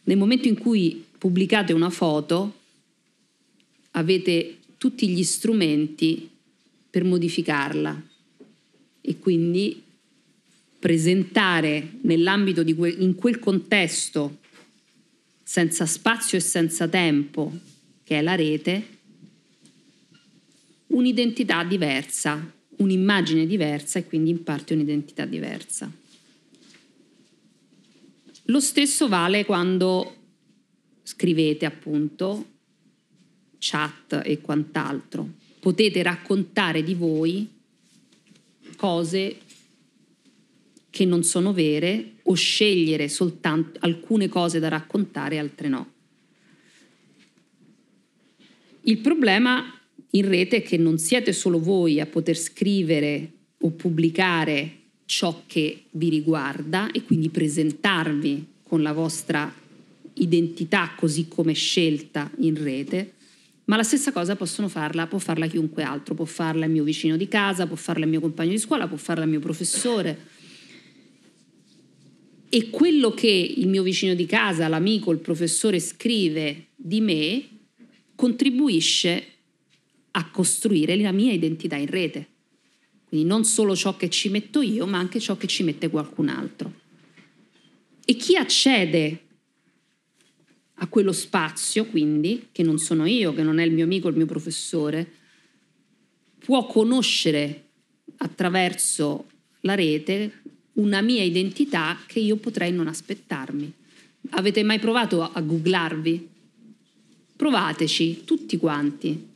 D: Nel momento in cui pubblicate una foto, avete tutti gli strumenti per modificarla e quindi presentare nell'ambito di que- in quel contesto senza spazio e senza tempo che è la rete un'identità diversa, un'immagine diversa e quindi in parte un'identità diversa. Lo stesso vale quando scrivete appunto chat e quant'altro. Potete raccontare di voi cose che non sono vere o scegliere soltanto alcune cose da raccontare e altre no. Il problema in rete è che non siete solo voi a poter scrivere o pubblicare ciò che vi riguarda e quindi presentarvi con la vostra identità così come scelta in rete, ma la stessa cosa possono farla, può farla chiunque altro, può farla il mio vicino di casa, può farla il mio compagno di scuola, può farla il mio professore. E quello che il mio vicino di casa, l'amico, il professore scrive di me contribuisce a costruire la mia identità in rete. Quindi non solo ciò che ci metto io, ma anche ciò che ci mette qualcun altro. E chi accede a quello spazio, quindi, che non sono io, che non è il mio amico, il mio professore, può conoscere attraverso la rete una mia identità che io potrei non aspettarmi. Avete mai provato a googlarvi? Provateci, tutti quanti.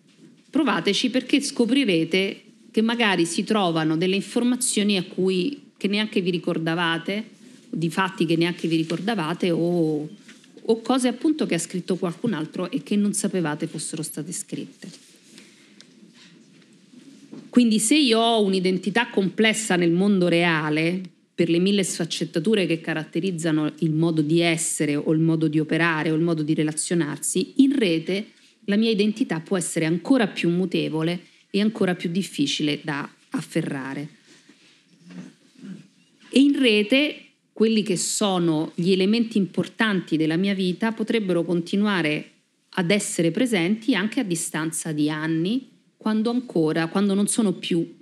D: Provateci perché scoprirete che magari si trovano delle informazioni a cui che neanche vi ricordavate, di fatti che neanche vi ricordavate o, o cose appunto che ha scritto qualcun altro e che non sapevate fossero state scritte. Quindi se io ho un'identità complessa nel mondo reale, per le mille sfaccettature che caratterizzano il modo di essere o il modo di operare o il modo di relazionarsi, in rete la mia identità può essere ancora più mutevole e ancora più difficile da afferrare. E in rete quelli che sono gli elementi importanti della mia vita potrebbero continuare ad essere presenti anche a distanza di anni, quando ancora, quando non sono più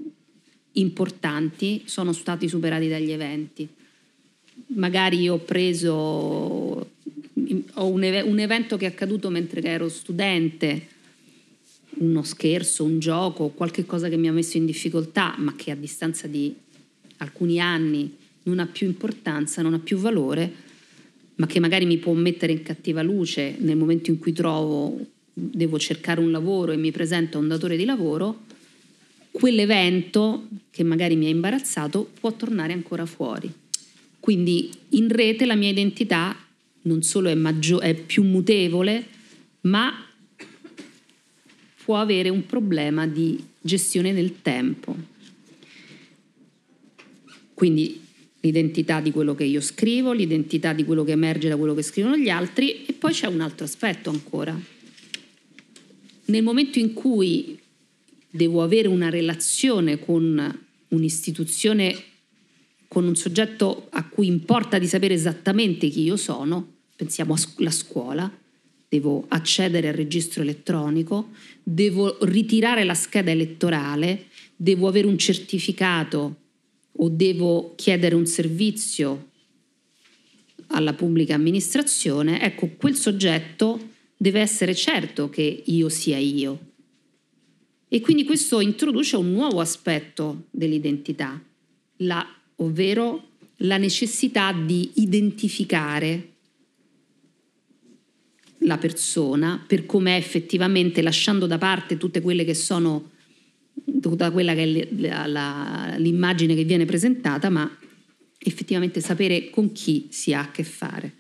D: importanti, sono stati superati dagli eventi. Magari ho preso ho un, un evento che è accaduto mentre ero studente, uno scherzo, un gioco, qualche cosa che mi ha messo in difficoltà, ma che a distanza di alcuni anni non ha più importanza, non ha più valore, ma che magari mi può mettere in cattiva luce nel momento in cui trovo, devo cercare un lavoro e mi presenta un datore di lavoro, quell'evento che magari mi ha imbarazzato può tornare ancora fuori. Quindi in rete la mia identità non solo è, maggio- è più mutevole, ma può avere un problema di gestione del tempo. Quindi l'identità di quello che io scrivo, l'identità di quello che emerge da quello che scrivono gli altri e poi c'è un altro aspetto ancora. Nel momento in cui devo avere una relazione con un'istituzione, con un soggetto a cui importa di sapere esattamente chi io sono, pensiamo alla scuola, devo accedere al registro elettronico, devo ritirare la scheda elettorale, devo avere un certificato o devo chiedere un servizio alla pubblica amministrazione, ecco, quel soggetto deve essere certo che io sia io. E quindi questo introduce un nuovo aspetto dell'identità, la, ovvero la necessità di identificare la persona per com'è effettivamente, lasciando da parte tutte quelle che sono tutta quella che è la, la, l'immagine che viene presentata, ma effettivamente sapere con chi si ha a che fare.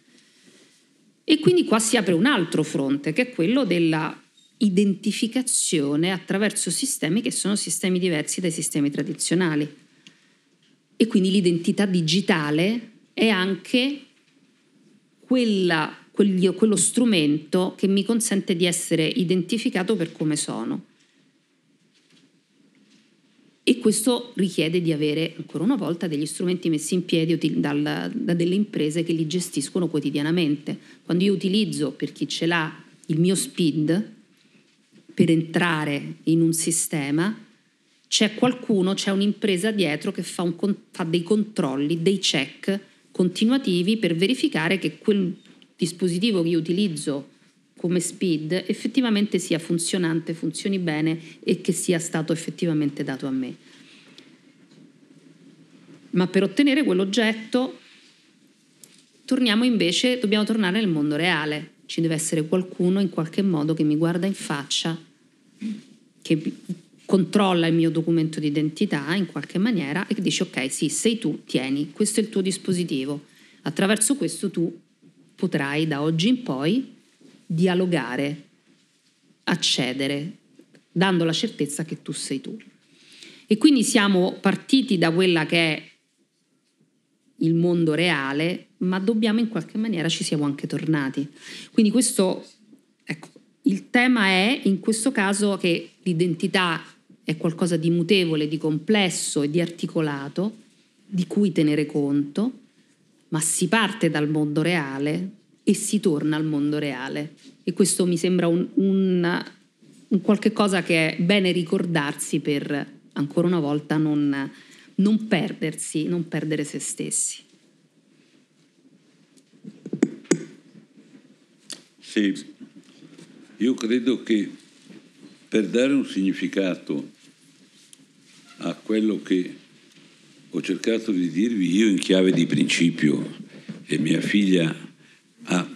D: E quindi qua si apre un altro fronte, che è quello della identificazione attraverso sistemi che sono sistemi diversi dai sistemi tradizionali. E quindi l'identità digitale è anche quella, quello, quello strumento che mi consente di essere identificato per come sono. E questo richiede di avere ancora una volta degli strumenti messi in piedi dal, da delle imprese che li gestiscono quotidianamente. Quando io utilizzo, per chi ce l'ha, il mio SPID per entrare in un sistema, c'è qualcuno, c'è un'impresa dietro che fa, un, fa dei controlli, dei check continuativi per verificare che quel dispositivo che io utilizzo come speed effettivamente sia funzionante, funzioni bene e che sia stato effettivamente dato a me. Ma per ottenere quell'oggetto torniamo invece, dobbiamo tornare nel mondo reale. Ci deve essere qualcuno in qualche modo che mi guarda in faccia, che controlla il mio documento di identità in qualche maniera e che dice ok, sì, sei tu, tieni, questo è il tuo dispositivo. Attraverso questo tu potrai da oggi in poi dialogare, accedere, dando la certezza che tu sei tu. E quindi siamo partiti da quella che è il mondo reale, ma dobbiamo in qualche maniera ci siamo anche tornati. Quindi questo, ecco, il tema è in questo caso che l'identità è qualcosa di mutevole, di complesso e di articolato, di cui tenere conto, ma si parte dal mondo reale e si torna al mondo reale. E questo mi sembra un, un, un qualche cosa che è bene ricordarsi per ancora una volta non, non perdersi, non perdere se stessi.
C: Sì, io credo che per dare un significato a quello che ho cercato di dirvi io in chiave di principio e mia figlia ha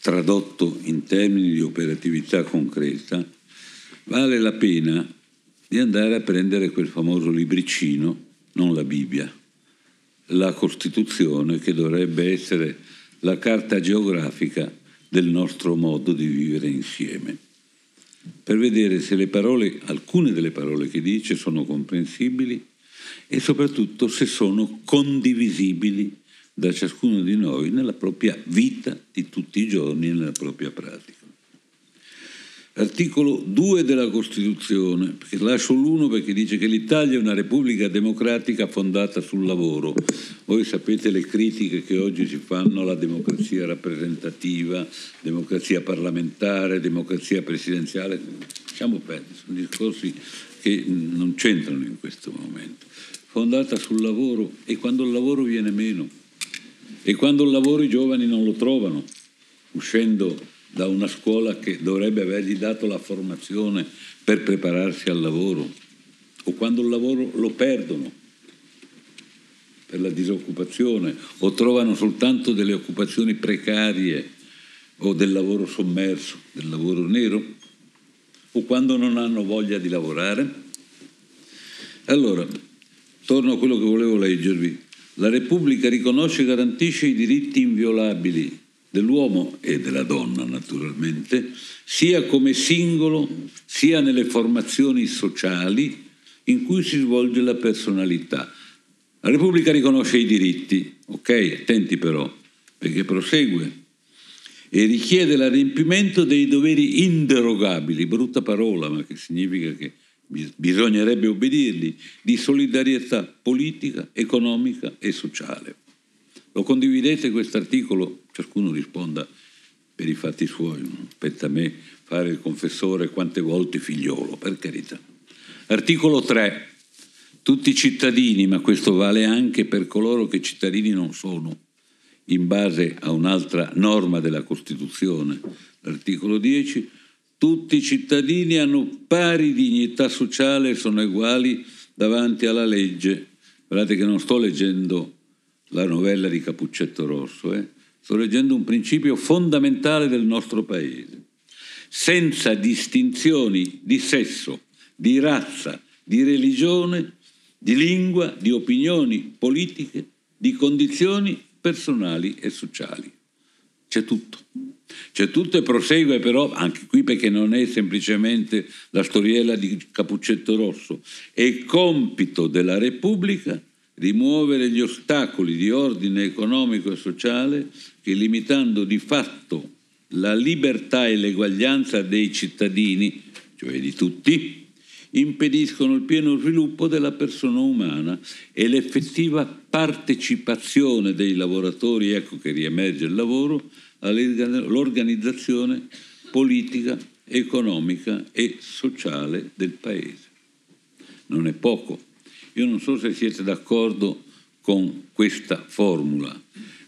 C: tradotto in termini di operatività concreta, vale la pena di andare a prendere quel famoso libricino, non la Bibbia, la Costituzione che dovrebbe essere la carta geografica del nostro modo di vivere insieme, per vedere se le parole, alcune delle parole che dice sono comprensibili e soprattutto se sono condivisibili da ciascuno di noi nella propria vita di tutti i giorni e nella propria pratica. Articolo 2 della Costituzione, perché lascio l'uno perché dice che l'Italia è una repubblica democratica fondata sul lavoro. Voi sapete le critiche che oggi si fanno alla democrazia rappresentativa, democrazia parlamentare, democrazia presidenziale. Lasciamo perdere, sono discorsi che non c'entrano in questo momento. Fondata sul lavoro e quando il lavoro viene meno e quando il lavoro i giovani non lo trovano, uscendo da una scuola che dovrebbe avergli dato la formazione per prepararsi al lavoro, o quando il lavoro lo perdono per la disoccupazione, o trovano soltanto delle occupazioni precarie o del lavoro sommerso, del lavoro nero, o quando non hanno voglia di lavorare. Allora, torno a quello che volevo leggervi. La Repubblica riconosce e garantisce i diritti inviolabili dell'uomo e della donna, naturalmente, sia come singolo, sia nelle formazioni sociali in cui si svolge la personalità. La Repubblica riconosce i diritti, ok? Attenti però, perché prosegue, e richiede l'adempimento dei doveri inderogabili, brutta parola, ma che significa che bisognerebbe obbedirli, di solidarietà politica, economica e sociale. Lo condividete questo articolo? Ciascuno risponda per i fatti suoi, non spetta a me fare il confessore quante volte figliolo, per carità. Articolo 3. Tutti cittadini, ma questo vale anche per coloro che cittadini non sono, in base a un'altra norma della Costituzione, l'articolo 10, tutti i cittadini hanno pari dignità sociale e sono uguali davanti alla legge. Guardate che non sto leggendo la novella di Capuccetto Rosso, eh? sto leggendo un principio fondamentale del nostro paese. Senza distinzioni di sesso, di razza, di religione, di lingua, di opinioni politiche, di condizioni personali e sociali. C'è tutto. Cioè tutto prosegue però, anche qui perché non è semplicemente la storiella di Capuccetto Rosso, è compito della Repubblica rimuovere gli ostacoli di ordine economico e sociale che limitando di fatto la libertà e l'eguaglianza dei cittadini, cioè di tutti, impediscono il pieno sviluppo della persona umana e l'effettiva partecipazione dei lavoratori, ecco che riemerge il lavoro, all'organizzazione politica, economica e sociale del Paese. Non è poco. Io non so se siete d'accordo con questa formula.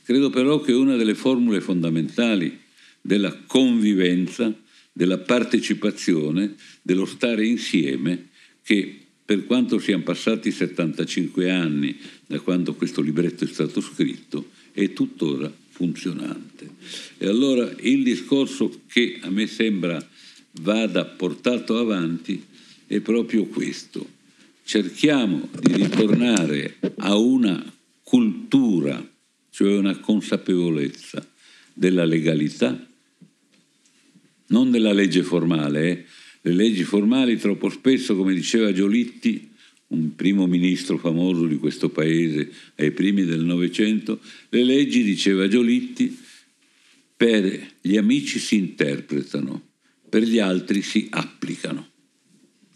C: Credo però che una delle formule fondamentali della convivenza, della partecipazione, dello stare insieme, che per quanto siano passati 75 anni da quando questo libretto è stato scritto, è tuttora funzionante. E allora il discorso che a me sembra vada portato avanti è proprio questo. Cerchiamo di ritornare a una cultura, cioè una consapevolezza della legalità, non della legge formale. Eh. Le leggi formali troppo spesso, come diceva Giolitti, un primo ministro famoso di questo paese ai primi del Novecento, le leggi, diceva Giolitti, per gli amici si interpretano, per gli altri si applicano,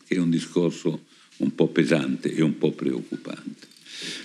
C: che è un discorso un po' pesante e un po' preoccupante.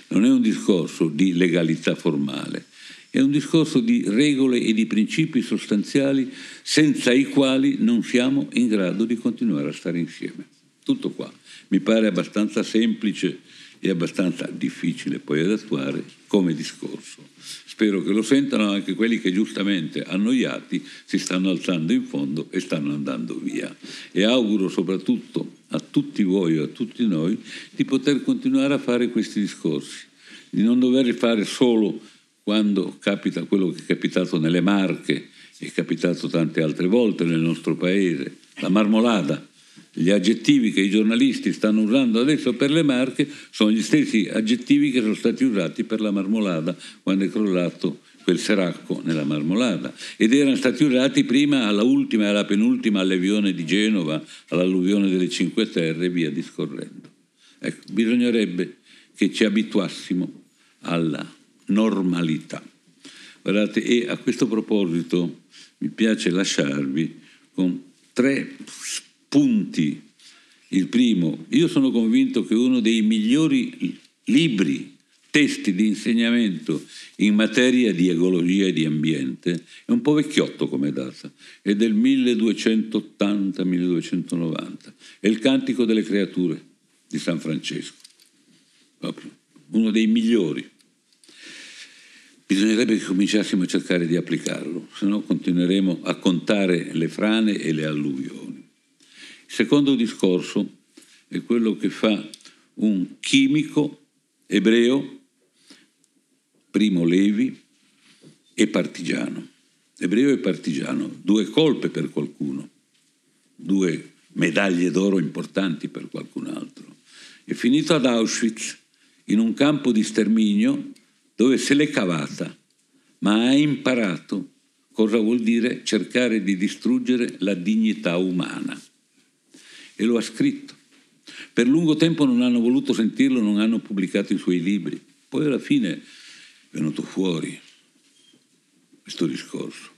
C: Non è un discorso di legalità formale, è un discorso di regole e di principi sostanziali senza i quali non siamo in grado di continuare a stare insieme. Tutto qua mi pare abbastanza semplice e abbastanza difficile poi ad attuare come discorso. Spero che lo sentano anche quelli che giustamente annoiati si stanno alzando in fondo e stanno andando via. E auguro soprattutto a tutti voi e a tutti noi di poter continuare a fare questi discorsi, di non doverli fare solo quando capita quello che è capitato nelle Marche, è capitato tante altre volte nel nostro paese, la marmolada gli aggettivi che i giornalisti stanno usando adesso per le marche sono gli stessi aggettivi che sono stati usati per la marmolada quando è crollato quel seracco nella marmolada ed erano stati usati prima alla ultima e alla penultima alluvione di Genova, all'alluvione delle Cinque Terre e via discorrendo. Ecco, bisognerebbe che ci abituassimo alla normalità. Guardate, e a questo proposito mi piace lasciarvi con tre punti. Il primo, io sono convinto che uno dei migliori libri, testi di insegnamento in materia di ecologia e di ambiente, è un po' vecchiotto come data, è del 1280-1290, è il Cantico delle Creature di San Francesco, proprio uno dei migliori. Bisognerebbe che cominciassimo a cercare di applicarlo, se no continueremo a contare le frane e le alluvioni. Il secondo discorso è quello che fa un chimico ebreo, primo Levi, e partigiano. Ebreo e partigiano, due colpe per qualcuno, due medaglie d'oro importanti per qualcun altro. È finito ad Auschwitz, in un campo di sterminio dove se l'è cavata, ma ha imparato cosa vuol dire cercare di distruggere la dignità umana e lo ha scritto. Per lungo tempo non hanno voluto sentirlo, non hanno pubblicato i suoi libri. Poi alla fine è venuto fuori questo discorso.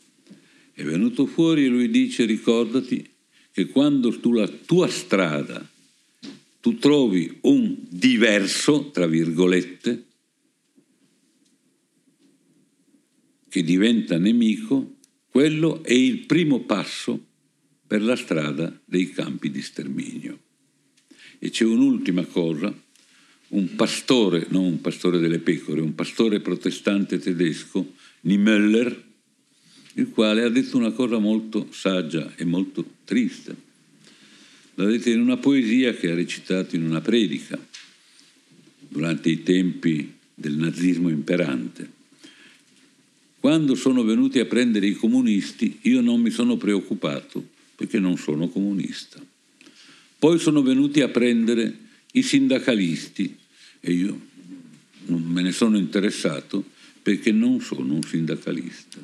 C: È venuto fuori e lui dice ricordati che quando tu la tua strada tu trovi un diverso, tra virgolette, che diventa nemico, quello è il primo passo per la strada dei campi di sterminio. E c'è un'ultima cosa, un pastore, non un pastore delle pecore, un pastore protestante tedesco, Niemöller, il quale ha detto una cosa molto saggia e molto triste. L'ha detto in una poesia che ha recitato in una predica durante i tempi del nazismo imperante. Quando sono venuti a prendere i comunisti, io non mi sono preoccupato perché non sono comunista. Poi sono venuti a prendere i sindacalisti e io non me ne sono interessato perché non sono un sindacalista.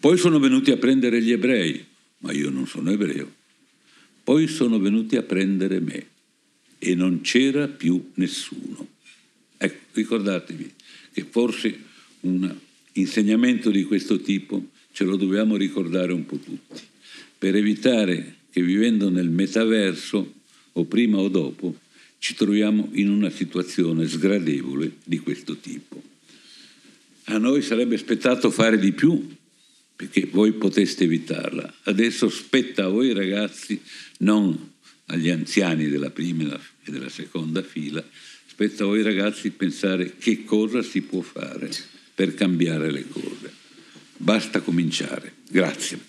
C: Poi sono venuti a prendere gli ebrei, ma io non sono ebreo. Poi sono venuti a prendere me e non c'era più nessuno. Ecco, ricordatevi che forse un insegnamento di questo tipo ce lo dobbiamo ricordare un po' tutti, per evitare che vivendo nel metaverso, o prima o dopo, ci troviamo in una situazione sgradevole di questo tipo. A noi sarebbe spettato fare di più perché voi poteste evitarla. Adesso spetta a voi ragazzi, non agli anziani della prima e della seconda fila, spetta a voi ragazzi pensare che cosa si può fare per cambiare le cose. Basta cominciare. Grazie.